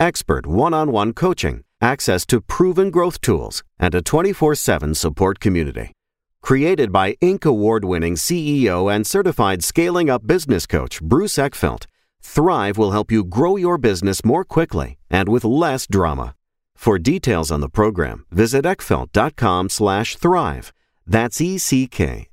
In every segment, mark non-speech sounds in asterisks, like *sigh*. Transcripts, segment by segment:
expert one on one coaching, access to proven growth tools, and a 24 7 support community. Created by Inc. award winning CEO and certified scaling up business coach Bruce Eckfeldt, Thrive will help you grow your business more quickly and with less drama. For details on the program, visit eckfeldt.com slash thrive. That's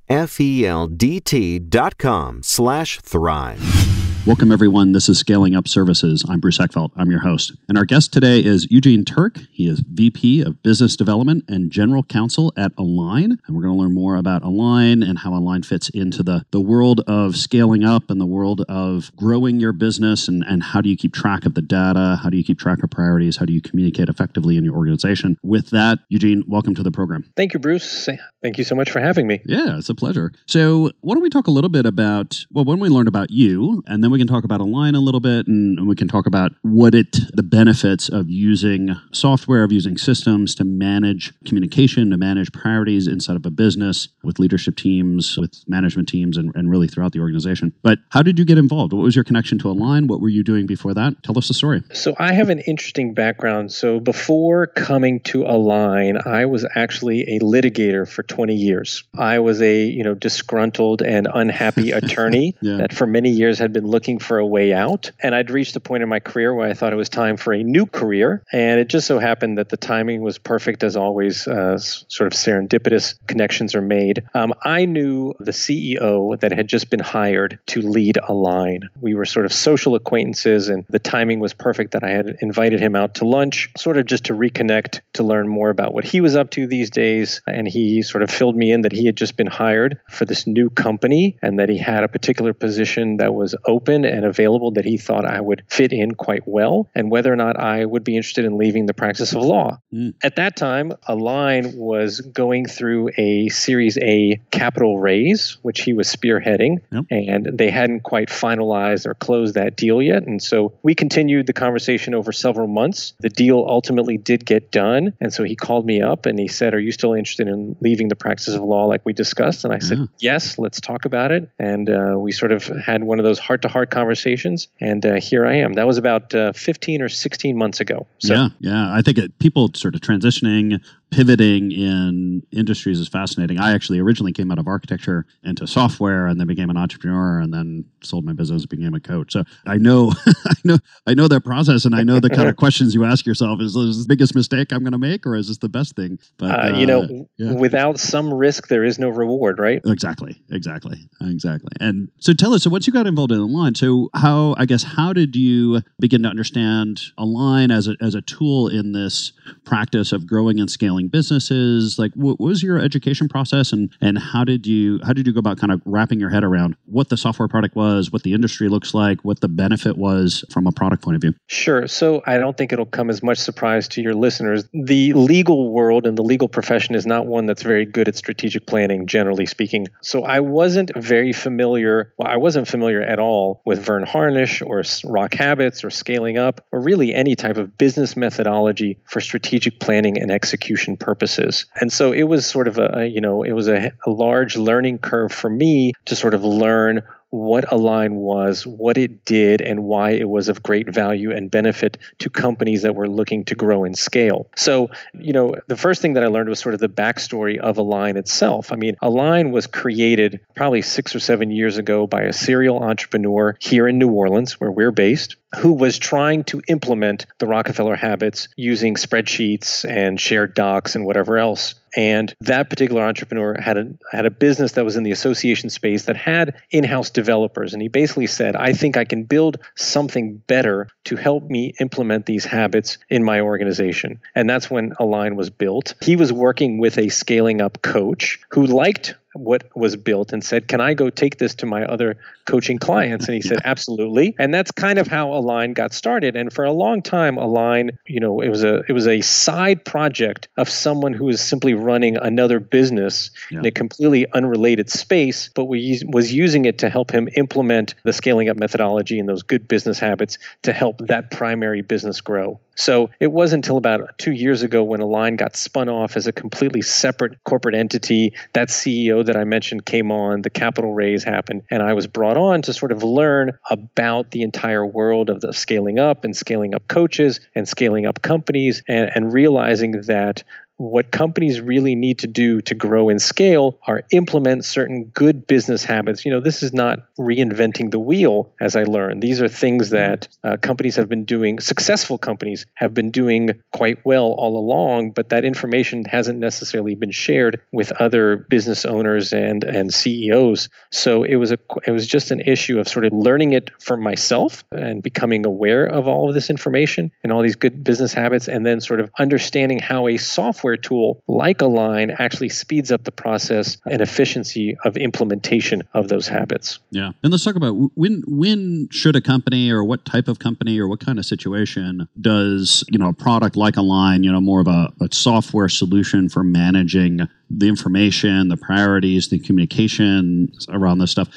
E-C-K-F-E-L-D-T dot com slash thrive. Welcome, everyone. This is Scaling Up Services. I'm Bruce Eckfeldt. I'm your host. And our guest today is Eugene Turk. He is VP of Business Development and General Counsel at Align. And we're going to learn more about Align and how Align fits into the, the world of scaling up and the world of growing your business and, and how do you keep track of the data? How do you keep track of priorities? How do you communicate effectively in your organization? With that, Eugene, welcome to the program. Thank you, Bruce. Thank you so much for having me. Yeah, it's a pleasure. So, why don't we talk a little bit about, well, when we learned about you, and then we can talk about Align a little bit, and we can talk about what it, the benefits of using software, of using systems to manage communication, to manage priorities inside of a business with leadership teams, with management teams, and, and really throughout the organization. But how did you get involved? What was your connection to Align? What were you doing before that? Tell us the story. So, I have an interesting background. So, before coming to Align, I was actually a litigator for 20 years. I was a, you know, disgruntled and unhappy *laughs* attorney yeah. that for many years had been looking for a way out. And I'd reached a point in my career where I thought it was time for a new career. And it just so happened that the timing was perfect as always, uh, sort of serendipitous connections are made. Um, I knew the CEO that had just been hired to lead Align We were sort of social acquaintances, and the timing was perfect that I had invited him out to lunch, sort of just to reconnect, to learn more about what he was up to these days. And he sort of filled me in that he had just been hired for this new company and that he had a particular position that was open and available that he thought I would fit in quite well, and whether or not I would be interested in leaving the practice of law. Mm. At that time, Align was going through a Series A capital raise, which he was spearheading, yep. and they hadn't quite finalized or closed that deal yet. And so we continued the conversation over several months. The deal ultimately did get done, and so he called me up and he said, Are you still interested in leaving the practice of law like we discussed? And I said, Yes, let's talk about it. And uh, we sort of had one of those heart to heart conversations. And uh, here I am. That was about uh, 15 or 16 months ago. So, yeah, yeah. I think it, people sort of transitioning pivoting in industries is fascinating. I actually originally came out of architecture into software and then became an entrepreneur and then sold my business, became a coach. So I know *laughs* I know I know that process and I know the kind of *laughs* questions you ask yourself is, is this the biggest mistake I'm going to make or is this the best thing? But uh, uh, you know, yeah. without some risk there is no reward, right? Exactly. Exactly. Exactly. And so tell us so once you got involved in Align, so how I guess how did you begin to understand Align as a as a tool in this practice of growing and scaling businesses? Like, what was your education process, and and how did you how did you go about kind of wrapping your head around what the software product was, what the industry looks like, what the benefit was from a product point of view? Sure. So I don't think it'll come as much surprise to your listeners. The legal world and the legal profession is not one that's very good at strategic planning, generally speaking. So I wasn't very familiar. Well, I wasn't familiar at all with Verne Harnish or Rock Habits or Scaling Up or really any type of business methodology for strategic planning and execution purposes. And so it was sort of a, you know, it was a, a large learning curve for me to sort of learn what Align was, what it did, and why it was of great value and benefit to companies that were looking to grow and scale. So, you know, the first thing that I learned was sort of the backstory of Align itself. I mean, Align was created probably six or seven years ago by a serial entrepreneur here in New Orleans, where we're based who was trying to implement the Rockefeller habits using spreadsheets and shared docs and whatever else. And that particular entrepreneur had a had a business that was in the association space that had in-house developers. And he basically said, I think I can build something better to help me implement these habits in my organization. And that's when Align was built. He was working with a scaling up coach who liked what was built and said, Can I go take this to my other coaching clients? And he said, Absolutely. And that's kind of how Align got started. And for a long time, Align, you know, it was a it was a side project of someone who was simply running another business yeah. in a completely unrelated space, but we was using it to help him implement the scaling up methodology and those good business habits to help that primary business grow. So it wasn't until about two years ago when Align got spun off as a completely separate corporate entity. That CEO that I mentioned came on, the capital raise happened, and I was brought on to sort of learn about the entire world of the scaling up and scaling up coaches and scaling up companies and, and realizing that what companies really need to do to grow and scale are implement certain good business habits. You know, this is not reinventing the wheel, as I learned. These are things that uh, companies have been doing, successful companies have been doing quite well all along, but that information hasn't necessarily been shared with other business owners and, and CEOs. So it was a it was just an issue of sort of learning it for myself and becoming aware of all of this information and all these good business habits, and then sort of understanding how a software software tool like Align actually speeds up the process and efficiency of implementation of those habits. Yeah. And let's talk about when when should a company or what type of company or what kind of situation does, you know, a product like Align, you know, more of a, a software solution for managing the information, the priorities, the communication around this stuff.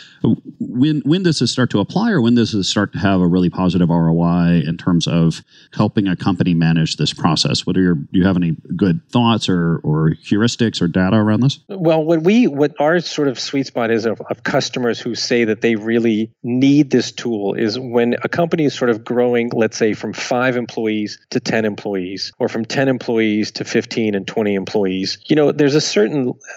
When when does this start to apply, or when does this start to have a really positive ROI in terms of helping a company manage this process? What are your do you have any good thoughts or or heuristics or data around this? Well, what we what our sort of sweet spot is of, of customers who say that they really need this tool is when a company is sort of growing, let's say from five employees to ten employees, or from ten employees to fifteen and twenty employees. You know, there's a certain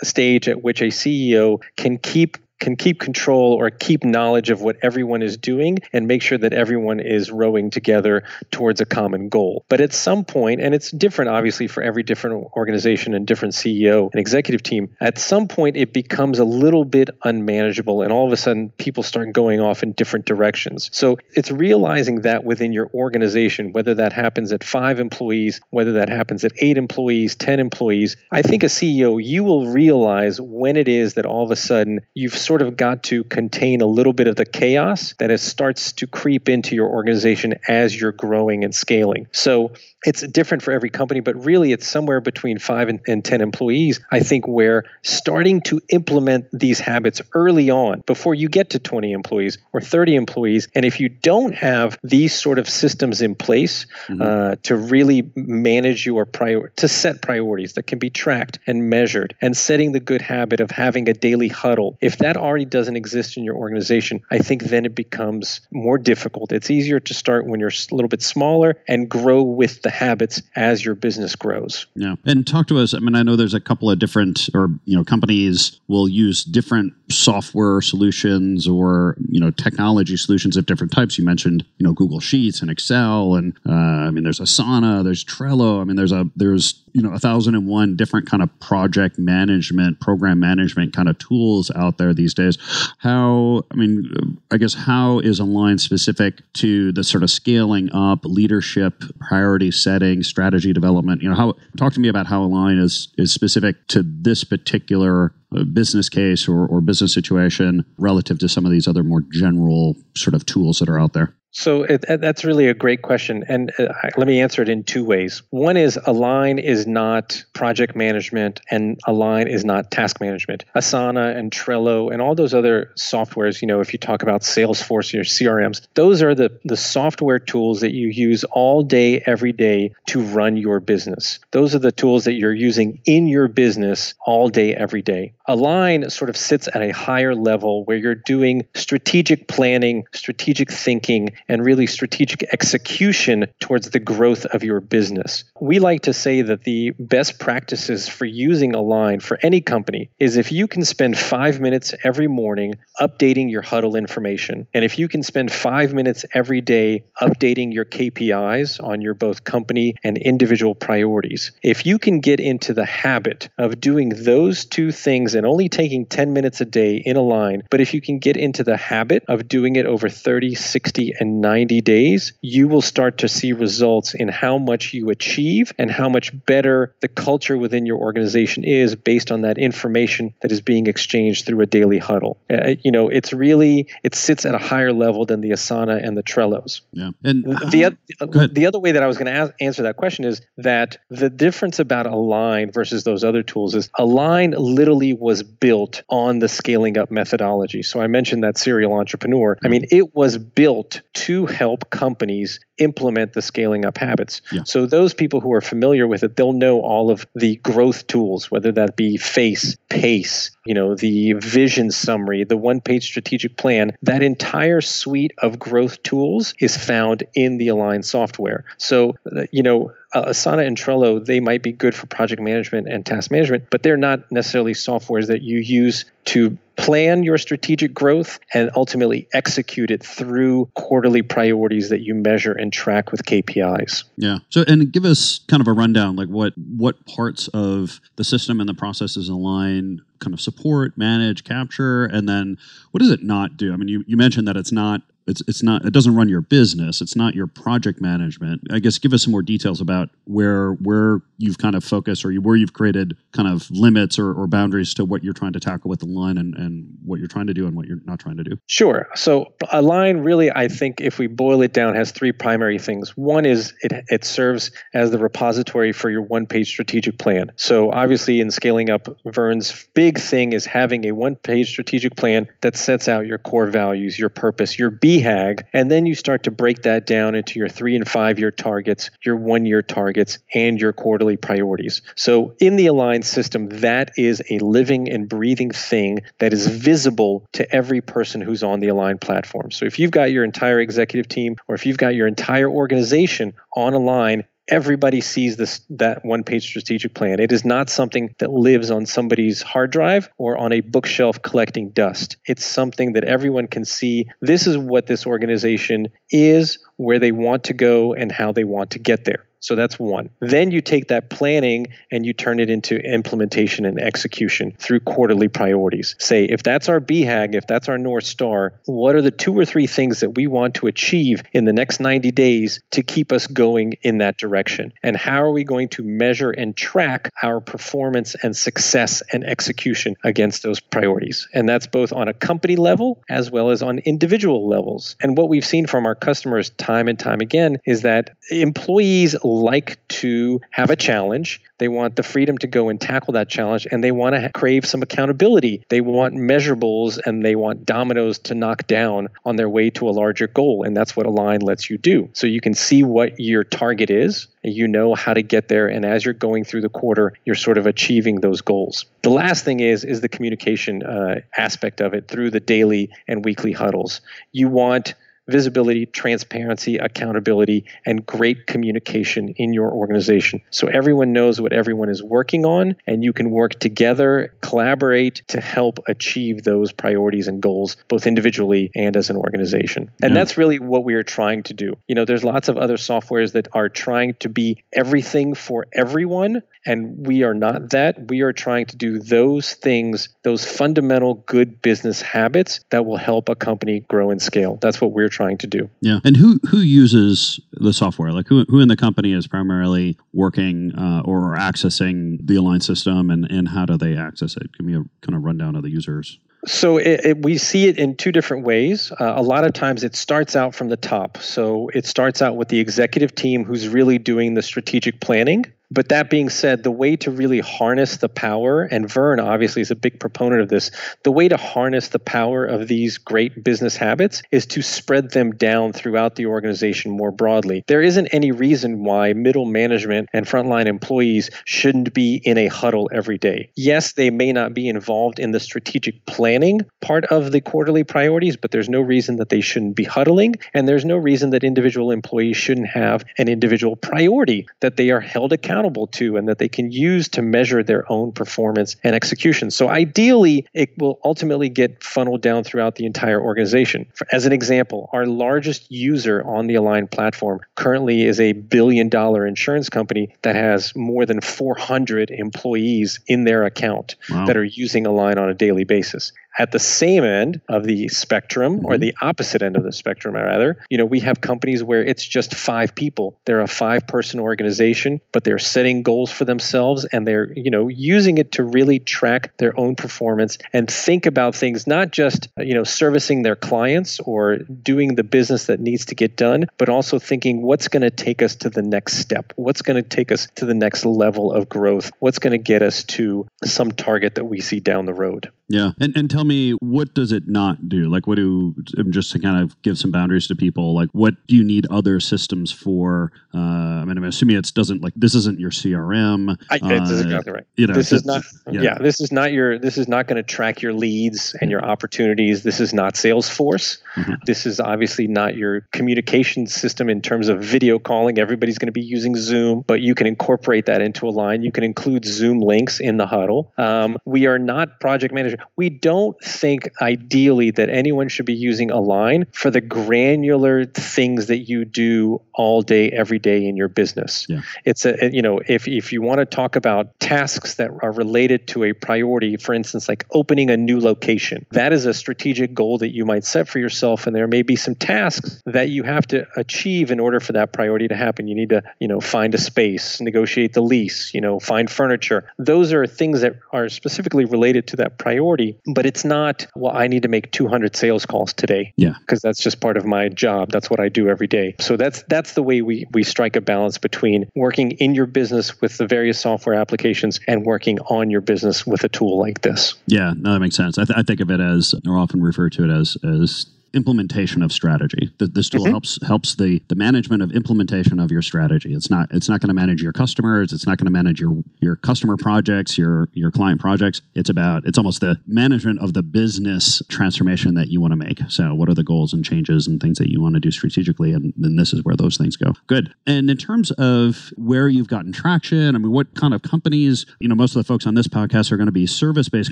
stage at which a CEO can keep can keep control or keep knowledge of what everyone is doing and make sure that everyone is rowing together towards a common goal. But at some point, and it's different obviously for every different organization and different CEO and executive team, at some point it becomes a little bit unmanageable and all of a sudden people start going off in different directions. So it's realizing that within your organization, whether that happens at five employees, whether that happens at eight employees, 10 employees, I think a CEO, you will realize when it is that all of a sudden you've sort sort of got to contain a little bit of the chaos that it starts to creep into your organization as you're growing and scaling. So it's different for every company, but really it's somewhere between five and, and 10 employees, I think, where starting to implement these habits early on before you get to 20 employees or 30 employees. And if you don't have these sort of systems in place mm-hmm. uh, to really manage your prior, to set priorities that can be tracked and measured and setting the good habit of having a daily huddle, if that already doesn't exist in your organization, I think then it becomes more difficult. It's easier to start when you're a little bit smaller and grow with the habits as your business grows. Yeah. And talk to us. I mean, I know there's a couple of different, or, you know, companies will use different software solutions or, you know, technology solutions of different types. You mentioned, you know, Google Sheets and Excel. And, uh, I mean, there's Asana, there's Trello. I mean, there's a, there's, you know, a thousand and one different kind of project management, program management kind of tools out there these days. How, I mean, I guess, how is Align specific to the sort of scaling up leadership priority setting, strategy development. You know, how talk to me about how Align is is specific to this particular uh, business case or, or business situation relative to some of these other more general sort of tools that are out there. So it, that's really a great question, and uh, let me answer it in two ways. One is Align is not project management, and Align is not task management. Asana and Trello and all those other softwares. You know, if you talk about Salesforce or CRMs, those are the the software tools that you use all day, every day to run your business. Those are the tools that you're using in your business all day, every day. Align sort of sits at a higher level where you're doing strategic planning, strategic thinking and really strategic execution towards the growth of your business. We like to say that the best practices for using Align for any company is if you can spend five minutes every morning updating your huddle information, and if you can spend five minutes every day updating your KPIs on your both company and individual priorities, if you can get into the habit of doing those two things and only taking 10 minutes a day in Align, but if you can get into the habit of doing it over 30, 60, and within 90 days, you will start to see results in how much you achieve and how much better the culture within your organization is based on that information that is being exchanged through a daily huddle. Uh, you know, it's really it sits at a higher level than the Asana and the Trellos. Yeah. And the uh, the other way that I was going to answer that question is that the difference about Align versus those other tools is Align literally was built on the scaling up methodology. So I mentioned that serial entrepreneur. I mean, it was built to help companies implement the scaling up habits. Yeah. So those people who are familiar with it, they'll know all of the growth tools, whether that be face, pace, you know, the vision summary, the one-page strategic plan. That entire suite of growth tools is found in the Align software. So, uh, you know, uh, Asana and Trello, they might be good for project management and task management, but they're not necessarily softwares that you use to plan your strategic growth and ultimately execute it through quarterly priorities that you measure and track with KPIs. Yeah. So and give us kind of a rundown like what what parts of the system and the processes align kind of support, manage, capture, and then what does it not do? I mean, you, you mentioned that it's not it's it's not it doesn't run your business. It's not your project management. I guess give us some more details about where where you've kind of focused or you, where you've created kind of limits or, or boundaries to what you're trying to tackle with Align and, and what you're trying to do and what you're not trying to do. Sure. So Align really i think if we boil it down has three primary things. One is it, it serves as the repository for your one page strategic plan. So obviously in scaling up verne's big thing is having a one page strategic plan that sets out your core values your purpose your B BHAG, and then you start to break that down into your three and five year targets, your one year targets, and your quarterly priorities. So in the Align system, that is a living and breathing thing that is visible to every person who's on the Align platform. So if you've got your entire executive team or if you've got your entire organization on Align, everybody sees this that one page strategic plan. It is not something that lives on somebody's hard drive or on a bookshelf collecting dust. It's something that everyone can see. This is what this organization is where they want to go and how they want to get there so that's one. Then you take that planning and you turn it into implementation and execution through quarterly priorities. Say, if that's our BHAG, if that's our North Star, what are the two or three things that we want to achieve in the next 90 days to keep us going in that direction? And how are we going to measure and track our performance and success and execution against those priorities? And that's both on a company level as well as on individual levels. And what we've seen from our customers time and time again is that employees like to have a challenge. They want the freedom to go and tackle that challenge, and they want to crave some accountability. They want measurables and they want dominoes to knock down on their way to a larger goal. And that's what Align lets you do. So you can see what your target is, and you know how to get there. And as you're going through the quarter, you're sort of achieving those goals. The last thing is is the communication uh, aspect of it through the daily and weekly huddles. You want visibility, transparency, accountability, and great communication in your organization. So everyone knows what everyone is working on, and you can work together, collaborate to help achieve those priorities and goals, both individually and as an organization. And yeah. that's really what we are trying to do. You know, there's lots of other softwares that are trying to be everything for everyone, and we are not that. We are trying to do those things, those fundamental good business habits that will help a company grow and scale. That's what we're trying to do. Yeah. And who who uses the software? Like who who in the company is primarily working uh, or accessing the Align system, and and how do they access it? Give me a kind of rundown of the users. So it, it, we see it in two different ways. Uh, a lot of times it starts out from the top. So it starts out with the executive team who's really doing the strategic planning but that being said, the way to really harness the power, and Verne obviously is a big proponent of this, the way to harness the power of these great business habits is to spread them down throughout the organization more broadly. There isn't any reason why middle management and frontline employees shouldn't be in a huddle every day. Yes, they may not be involved in the strategic planning part of the quarterly priorities, but there's no reason that they shouldn't be huddling, and there's no reason that individual employees shouldn't have an individual priority that they are held accountable accountable to and that they can use to measure their own performance and execution. So ideally, it will ultimately get funneled down throughout the entire organization. As an example, our largest user on the Align platform currently is a billion dollar insurance company that has more than 400 employees in their account wow. that are using Align on a daily basis. At the same end of the spectrum mm-hmm. or the opposite end of the spectrum rather you know we have companies where it's just five people they're a five person organization but they're setting goals for themselves and they're you know using it to really track their own performance and think about things not just you know servicing their clients or doing the business that needs to get done but also thinking what's going to take us to the next step what's going to take us to the next level of growth what's going to get us to some target that we see down the road yeah, and and tell me what does it not do? Like, what do just to kind of give some boundaries to people? Like, what do you need other systems for? Uh, I mean, I'm assuming it doesn't like this isn't your CRM. I, uh, this is exactly right. You know, this is not. Yeah. yeah. this is not your. This is not going to track your leads and your opportunities. This is not Salesforce. Mm-hmm. This is obviously not your communication system in terms of video calling. Everybody's going to be using Zoom, but you can incorporate that into Align. You can include Zoom links in the huddle. Um, we are not project managers we don't think ideally that anyone should be using Align for the granular things that you do all day, every day in your business. Yeah. It's a, you know, if, if you want to talk about tasks that are related to a priority, for instance, like opening a new location, that is a strategic goal that you might set for yourself. And there may be some tasks that you have to achieve in order for that priority to happen. You need to, you know, find a space, negotiate the lease, you know, find furniture. Those are things that are specifically related to that priority priority, but it's not, well, I need to make 200 sales calls today. Yeah. Because that's just part of my job. That's what I do every day. So that's that's the way we, we strike a balance between working in your business with the various software applications and working on your business with a tool like this. Yeah, no, that makes sense. I, th- I think of it as, or often refer to it as, as implementation of strategy. This tool mm-hmm. helps helps the the management of implementation of your strategy. It's not it's not going to manage your customers. It's not going to manage your your customer projects, your your client projects. It's about it's almost the management of the business transformation that you want to make. So, what are the goals and changes and things that you want to do strategically? And then this is where those things go. Good. And in terms of where you've gotten traction, I mean, what kind of companies? You know, most of the folks on this podcast are going to be service based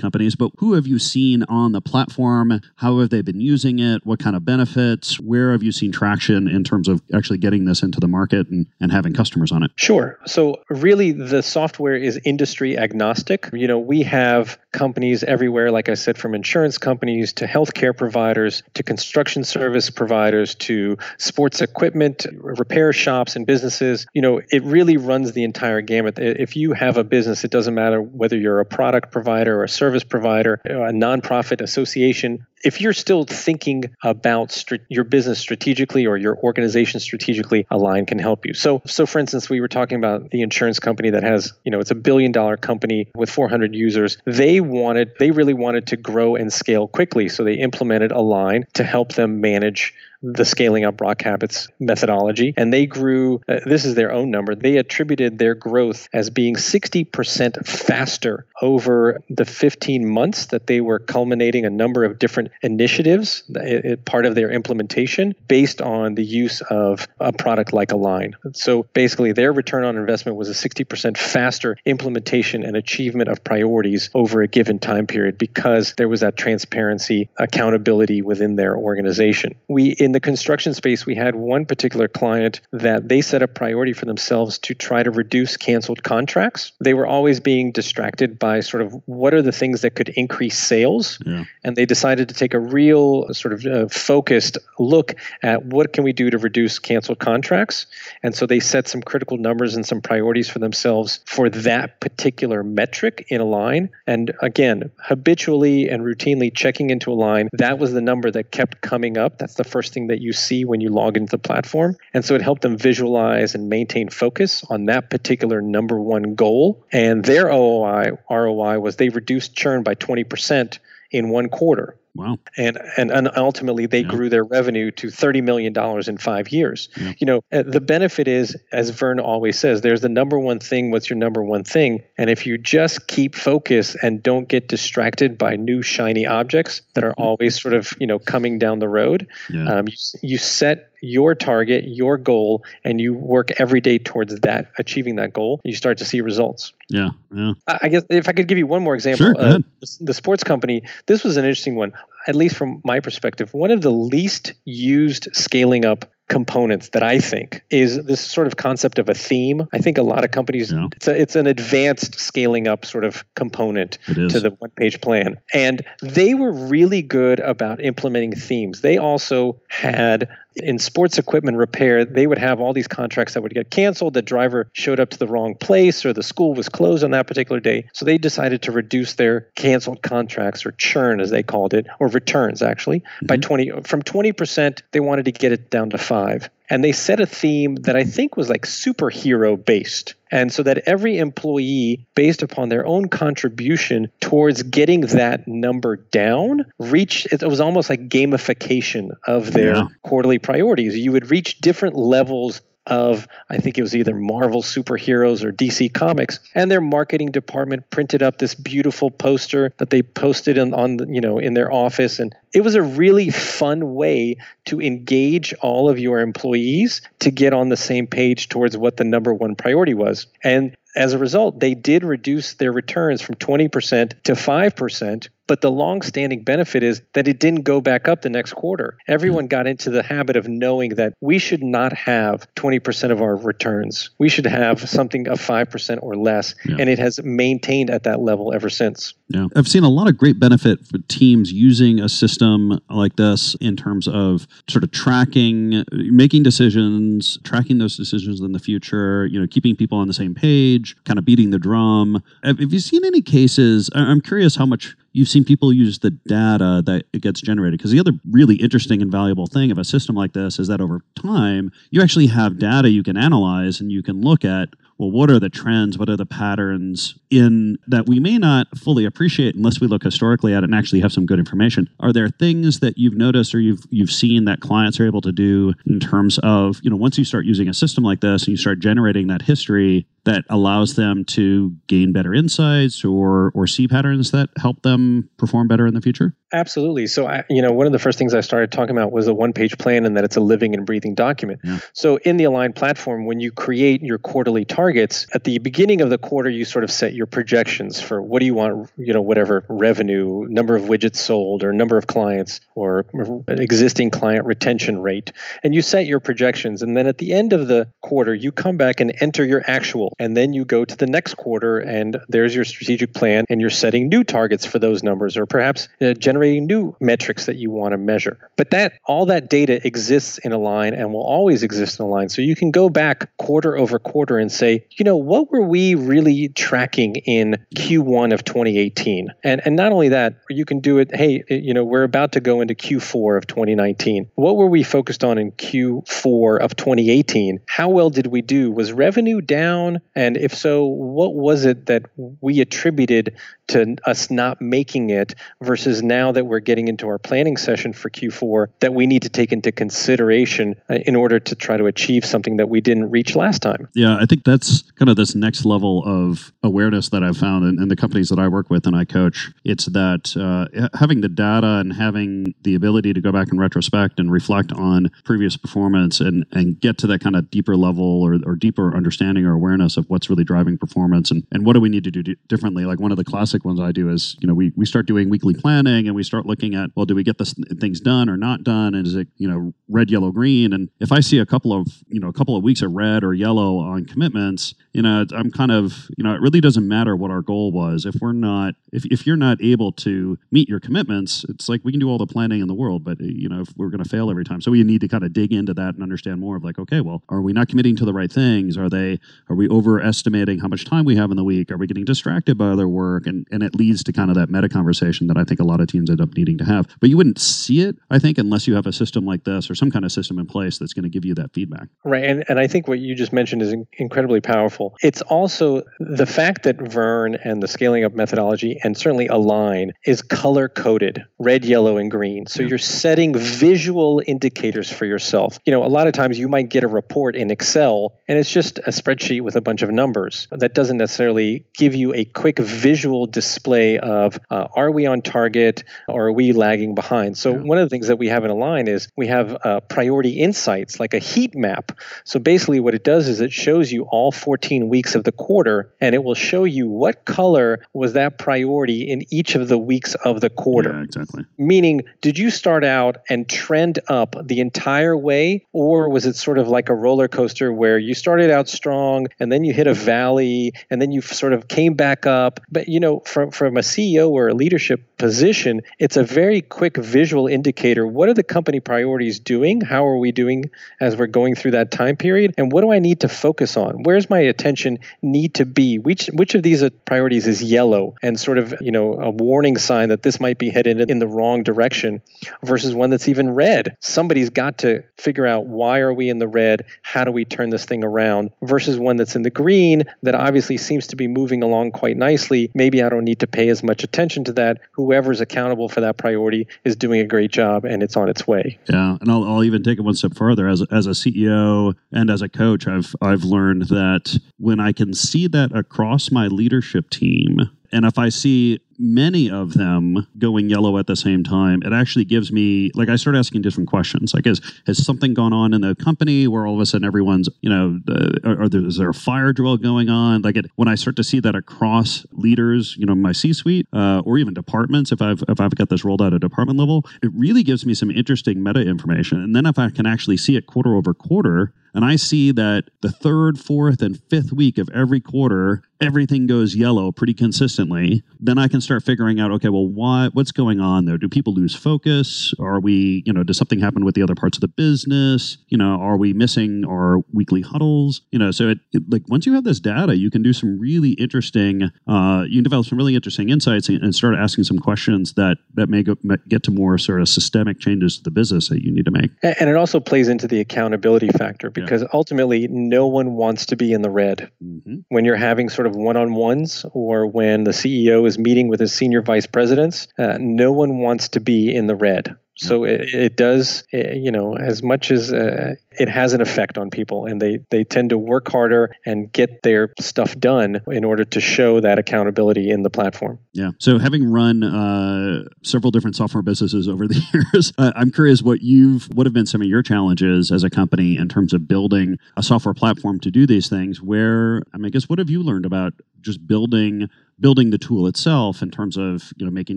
companies, but who have you seen on the platform? How have they been using it? What kind of benefits? Where have you seen traction in terms of actually getting this into the market and, and having customers on it? Sure. So, really, the software is industry agnostic. You know, we have companies everywhere, like I said, from insurance companies to healthcare providers to construction service providers to sports equipment, repair shops, and businesses. You know, it really runs the entire gamut. If you have a business, it doesn't matter whether you're a product provider or a service provider, a nonprofit association, if you're still thinking about st- your business strategically or your organization strategically, Align can help you. So, so for instance, we were talking about the insurance company that has, you know, it's a billion dollar company with 400 users. They wanted, they really wanted to grow and scale quickly, so they implemented Align to help them manage the scaling up rock habits methodology and they grew uh, this is their own number they attributed their growth as being 60% faster over the 15 months that they were culminating a number of different initiatives it, it, part of their implementation based on the use of a product like align. So basically their return on investment was a 60% faster implementation and achievement of priorities over a given time period because there was that transparency accountability within their organization. We in in the construction space, we had one particular client that they set a priority for themselves to try to reduce canceled contracts. They were always being distracted by sort of what are the things that could increase sales. Yeah. And they decided to take a real sort of uh, focused look at what can we do to reduce canceled contracts. And so they set some critical numbers and some priorities for themselves for that particular metric in Align. And again, habitually and routinely checking into Align, that was the number that kept coming up. That's the first thing that you see when you log into the platform. And so it helped them visualize and maintain focus on that particular number one goal. And their ROI, ROI was they reduced churn by 20% in one quarter. Wow. And, and and ultimately they yeah. grew their revenue to 30 million dollars in 5 years. Yeah. You know, uh, the benefit is as Verne always says, there's the number one thing, what's your number one thing? And if you just keep focus and don't get distracted by new shiny objects that are always sort of, you know, coming down the road, yeah. um, you, you set your target, your goal, and you work every day towards that, achieving that goal, you start to see results. Yeah. yeah. I guess if I could give you one more example, sure, uh, the sports company, this was an interesting one. At least from my perspective, one of the least used scaling up components that I think is this sort of concept of a theme. I think a lot of companies yeah. it's a, it's an advanced scaling up sort of component to the one page plan. And they were really good about implementing themes. They also had in sports equipment repair, they would have all these contracts that would get canceled. The driver showed up to the wrong place or the school was closed on that particular day. So they decided to reduce their canceled contracts or churn, as they called it, or returns actually, mm-hmm. by 20. From 20%, they wanted to get it down to five. And they set a theme that I think was like superhero based. And so that every employee, based upon their own contribution towards getting that number down, reached it was almost like gamification of their yeah. quarterly priorities. You would reach different levels of I think it was either Marvel superheroes or DC Comics, and their marketing department printed up this beautiful poster that they posted in, on you know in their office, and it was a really fun way to engage all of your employees to get on the same page towards what the number one priority was. And as a result, they did reduce their returns from 20% to 5%, but the long-standing benefit is that it didn't go back up the next quarter. Everyone got into the habit of knowing that we should not have 20% of our returns. We should have something of 5% or less, yeah. and it has maintained at that level ever since. Yeah. I've seen a lot of great benefit for teams using a system like this in terms of sort of tracking, making decisions, tracking those decisions in the future, you know, keeping people on the same page, kind of beating the drum. Have you seen any cases? I'm curious how much you've seen people use the data that gets generated. Because the other really interesting and valuable thing of a system like this is that over time, you actually have data you can analyze and you can look at well, what are the trends? What are the patterns in that we may not fully appreciate unless we look historically at it and actually have some good information? Are there things that you've noticed or you've you've seen that clients are able to do in terms of, you know, once you start using a system like this and you start generating that history, that allows them to gain better insights or or see patterns that help them perform better in the future? Absolutely. So, I, you know, one of the first things I started talking about was a one-page plan and that it's a living and breathing document. Yeah. So, in the Align platform, when you create your quarterly targets at the beginning of the quarter, you sort of set your projections for what do you want, you know, whatever revenue, number of widgets sold, or number of clients, or existing client retention rate, and you set your projections. And then at the end of the quarter, you come back and enter your actual and then you go to the next quarter, and there's your strategic plan, and you're setting new targets for those numbers, or perhaps uh, generating new metrics that you want to measure. But that all that data exists in Align and will always exist in Align, So you can go back quarter over quarter and say, you know, what were we really tracking in Q1 of 2018? And and not only that, you can do it. Hey, you know, we're about to go into Q4 of 2019. What were we focused on in Q4 of 2018? How well did we do? Was revenue down? And if so, what was it that we attributed to us not making it versus now that we're getting into our planning session for Q4 that we need to take into consideration uh, in order to try to achieve something that we didn't reach last time? Yeah, I think that's kind of this next level of awareness that I've found in, in the companies that I work with and I coach. It's that uh, having the data and having the ability to go back and retrospect and reflect on previous performance and, and get to that kind of deeper level or, or deeper understanding or awareness of what's really driving performance and, and what do we need to do differently. Like one of the classic ones I do is, you know, we, we start doing weekly planning and we start looking at, well, do we get this things done or not done? And is it, you know, red, yellow, green? And if I see a couple of, you know, a couple of weeks of red or yellow on commitments, you know, I'm kind of, you know, it really doesn't matter what our goal was. If we're not, if, if you're not able to meet your commitments, it's like we can do all the planning in the world, but, uh, you know, if we're going to fail every time. So we need to kind of dig into that and understand more of like, okay, well, are we not committing to the right things? Are they, are we overestimating how much time we have in the week? Are we getting distracted by other work? And, and it leads to kind of that meta conversation that I think a lot of teams end up needing to have. But you wouldn't see it, I think, unless you have a system like this or some kind of system in place that's going to give you that feedback. Right. And, and I think what you just mentioned is incredibly powerful. It's also the fact that Verne and the scaling up methodology and certainly Align is color coded red, yellow, and green. So you're setting visual indicators for yourself. You know, a lot of times you might get a report in Excel and it's just a spreadsheet with a bunch bunch of numbers. That doesn't necessarily give you a quick visual display of uh, are we on target or are we lagging behind. So, yeah. one of the things that we have in Align is we have uh, priority insights like a heat map. So, basically, what it does is it shows you all 14 weeks of the quarter and it will show you what color was that priority in each of the weeks of the quarter. Yeah, exactly. Meaning, did you start out and trend up the entire way, or was it sort of like a roller coaster where you started out strong and then you hit a valley and then you sort of came back up? But you know, from from a CEO or a leadership position, it's a very quick visual indicator. What are the company priorities doing? How are we doing as we're going through that time period? And what do I need to focus on? Where's my attention need to be? Which which of these uh, priorities is yellow and sort of you know a warning sign that this might be headed in the wrong direction versus one that's even red? Somebody's got to figure out why are we in the red? How do we turn this thing around? Versus one that's in the green that obviously seems to be moving along quite nicely. Maybe I don't need to pay as much attention to that. Whoever's accountable for that priority is doing a great job and it's on its way. Yeah, and I'll, I'll even take it one step further. As as a CEO and as a coach, I've I've learned that when I can see that across my leadership team, and if I see many of them going yellow at the same time, it actually gives me like I start asking different questions. Like, is has something gone on in the company where all of a sudden everyone's you know, uh, are, there, is there a fire drill going on? Like, it, when I start to see that across leaders, you know, my C-suite uh, or even departments, if I've if I've got this rolled out at a department level, it really gives me some interesting meta information. And then if I can actually see it quarter over quarter, and I see that the third, fourth, and fifth week of every quarter, everything goes yellow pretty consistently, then I can start figuring out, okay, well, what what's going on there? Do people lose focus? Are we, you know, does something happen with the other parts of the business? You know, are we missing our weekly huddles? You know, so it, it like once you have this data, you can do some really interesting, uh, you can develop some really interesting insights and, and start asking some questions that that may, go, get to more sort of systemic changes to the business that you need to make. And it also plays into the accountability factor because yeah. ultimately, no one wants to be in the red mm-hmm. when you're having sort of one-on-ones or when the CEO is meeting with his senior vice presidents. Uh, no one wants to be in the red. So it, it does, it, you know, as much as uh, it has an effect on people, and they they tend to work harder and get their stuff done in order to show that accountability in the platform. Yeah. So having run uh, several different software businesses over the *laughs* years, uh, I'm curious what you've what have been some of your challenges as a company in terms of building a software platform to do these things. Where I mean, I guess what have you learned about just building building the tool itself in terms of you know making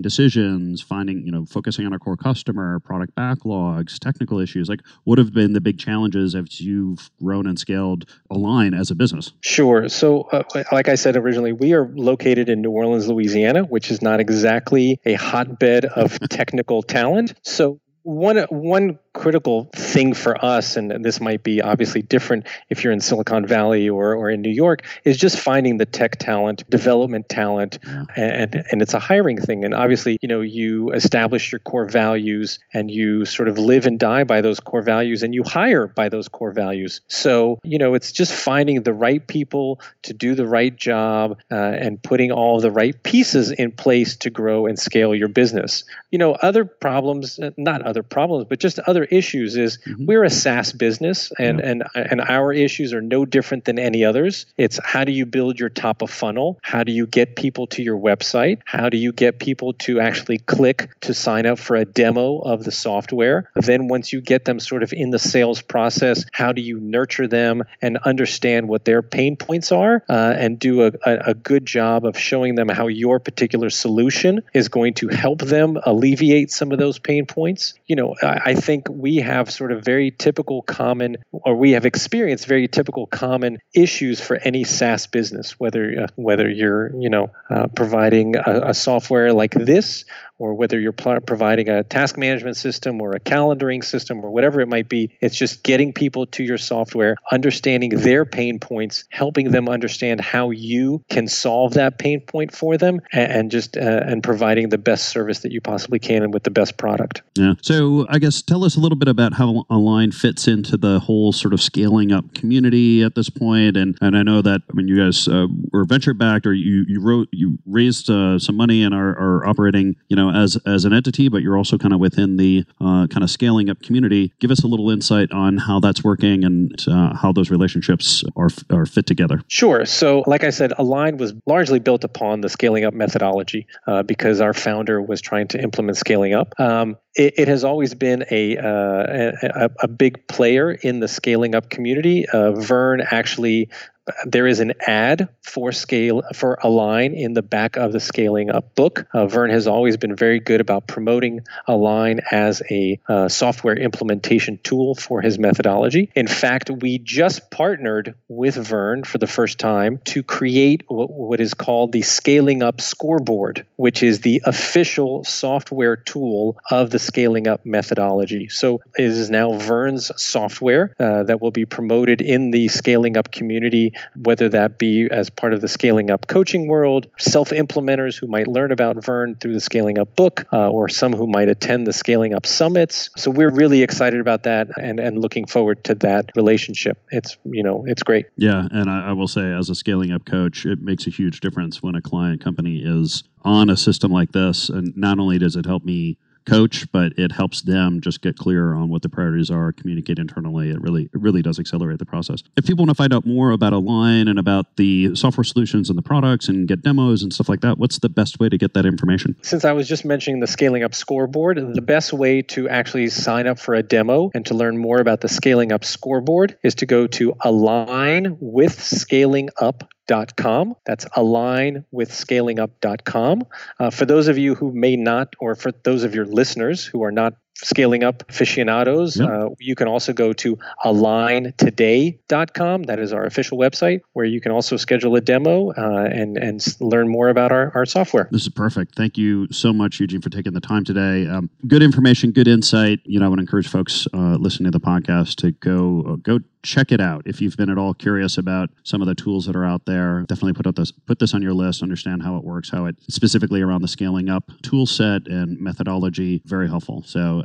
decisions finding you know focusing on our core customer product backlogs technical issues like what have been the big challenges as you've grown and scaled align as a business? Sure. So uh, like i said originally we are located in new orleans louisiana which is not exactly a hotbed of *laughs* technical talent. So one one critical thing for us, and this might be obviously different if you're in Silicon Valley or, or in New York, is just finding the tech talent, development talent, and and it's a hiring thing. And obviously, you know, you establish your core values and you sort of live and die by those core values, and you hire by those core values. So you know, it's just finding the right people to do the right job uh, and putting all the right pieces in place to grow and scale your business. You know, other problems, uh, not other problems, but just other issues is mm-hmm. we're a SaaS business and, yeah. and and our issues are no different than any others. It's how do you build your top of funnel? How do you get people to your website? How do you get people to actually click to sign up for a demo of the software? Then once you get them sort of in the sales process, how do you nurture them and understand what their pain points are uh, and do a, a, a good job of showing them how your particular solution is going to help them alleviate some of those pain points? You know, I, I think we have sort of very typical common, or we have experienced very typical common issues for any SaaS business, whether uh, whether you're you know uh, providing a, a software like this or whether you're pl- providing a task management system or a calendaring system or whatever it might be. It's just getting people to your software, understanding their pain points, helping them understand how you can solve that pain point for them, and, and just uh, and providing the best service that you possibly can and with the best product. Yeah. So I guess tell us a little bit about how Align fits into the whole sort of scaling up community at this point, and and I know that I mean you guys uh, were venture backed or you you wrote you raised uh, some money and are, are operating you know know, as as an entity, but you're also kind of within the uh, kind of scaling up community. Give us a little insight on how that's working and uh, how those relationships are are fit together. Sure. So, like I said, Align was largely built upon the scaling up methodology uh, because our founder was trying to implement scaling up. Um, it, it, has always been a, uh, a, a big player in the scaling up community. Uh, Verne actually there is an ad for scale for Align in the back of the Scaling Up book. Uh, Verne has always been very good about promoting Align as a uh, software implementation tool for his methodology. In fact, we just partnered with Verne for the first time to create what, what is called the Scaling Up Scoreboard, which is the official software tool of the Scaling Up methodology. So it is now Verne's software uh, that will be promoted in the Scaling Up community whether that be as part of the scaling up coaching world, self implementers who might learn about Verne through the scaling up book, uh, or some who might attend the scaling up summits. So we're really excited about that and, and looking forward to that relationship. It's, you know, it's great. Yeah. And I, I will say, as a scaling up coach, it makes a huge difference when a client company is on a system like this. And not only does it help me coach, but it helps them just get clear on what the priorities are, communicate internally. It really, it really does accelerate the process. If people want to find out more about Align and about the software solutions and the products and get demos and stuff like that, what's the best way to get that information? Since I was just mentioning the scaling up scoreboard, the best way to actually sign up for a demo and to learn more about the scaling up scoreboard is to go to align with scaling up com. That's align with scalingup.com. Uh, for those of you who may not, or for those of your listeners who are not scaling up aficionados. Yep. Uh, you can also go to aligntoday.com. That is our official website where you can also schedule a demo uh, and, and learn more about our, our software. This is perfect. Thank you so much, Eugene, for taking the time today. Um, good information, good insight. You know, I would encourage folks uh, listening to the podcast to go uh, go check it out if you've been at all curious about some of the tools that are out there definitely put this put this on your list understand how it works how it specifically around the scaling up tool set and methodology very helpful so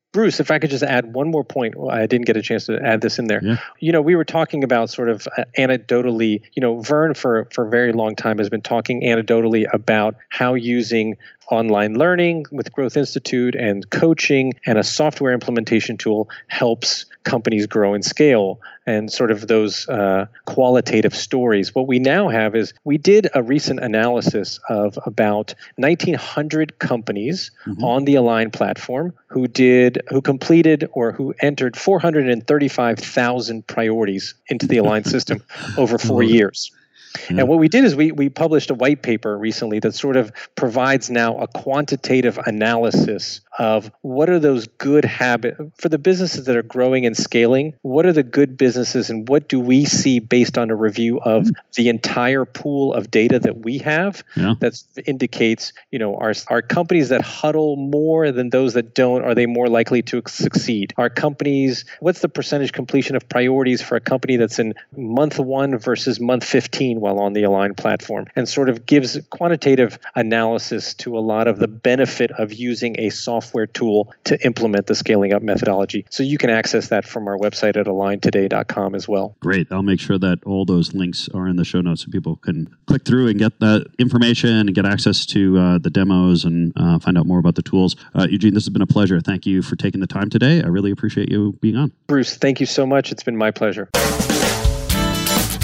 Bruce, if I could just add one more point, well, I didn't get a chance to add this in there. Yeah. You know, we were talking about sort of uh, anecdotally. You know, Verne for for a very long time has been talking anecdotally about how using online learning with Growth Institute and coaching and a software implementation tool helps companies grow and scale and sort of those uh, qualitative stories. What we now have is we did a recent analysis of about 1,900 companies mm-hmm. on the Align platform who did who completed or who entered 435,000 priorities into the Align *laughs* system over four years. Mm-hmm. And what we did is we, we published a white paper recently that sort of provides now a quantitative analysis of what are those good habits for the businesses that are growing and scaling what are the good businesses and what do we see based on a review of mm-hmm. the entire pool of data that we have yeah. that indicates you know are, are companies that huddle more than those that don't are they more likely to succeed are companies what's the percentage completion of priorities for a company that's in month one versus month 15 while on the Align platform and sort of gives quantitative analysis to a lot of the benefit of using a software tool to implement the scaling up methodology. So you can access that from our website at aligntoday.com as well. Great. I'll make sure that all those links are in the show notes so people can click through and get that information and get access to uh, the demos and uh, find out more about the tools. Uh, Eugene, this has been a pleasure. Thank you for taking the time today. I really appreciate you being on. Bruce, thank you so much. It's been my pleasure.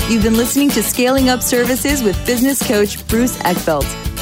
You've been listening to Scaling Up Services with business coach Bruce Eckfeldt.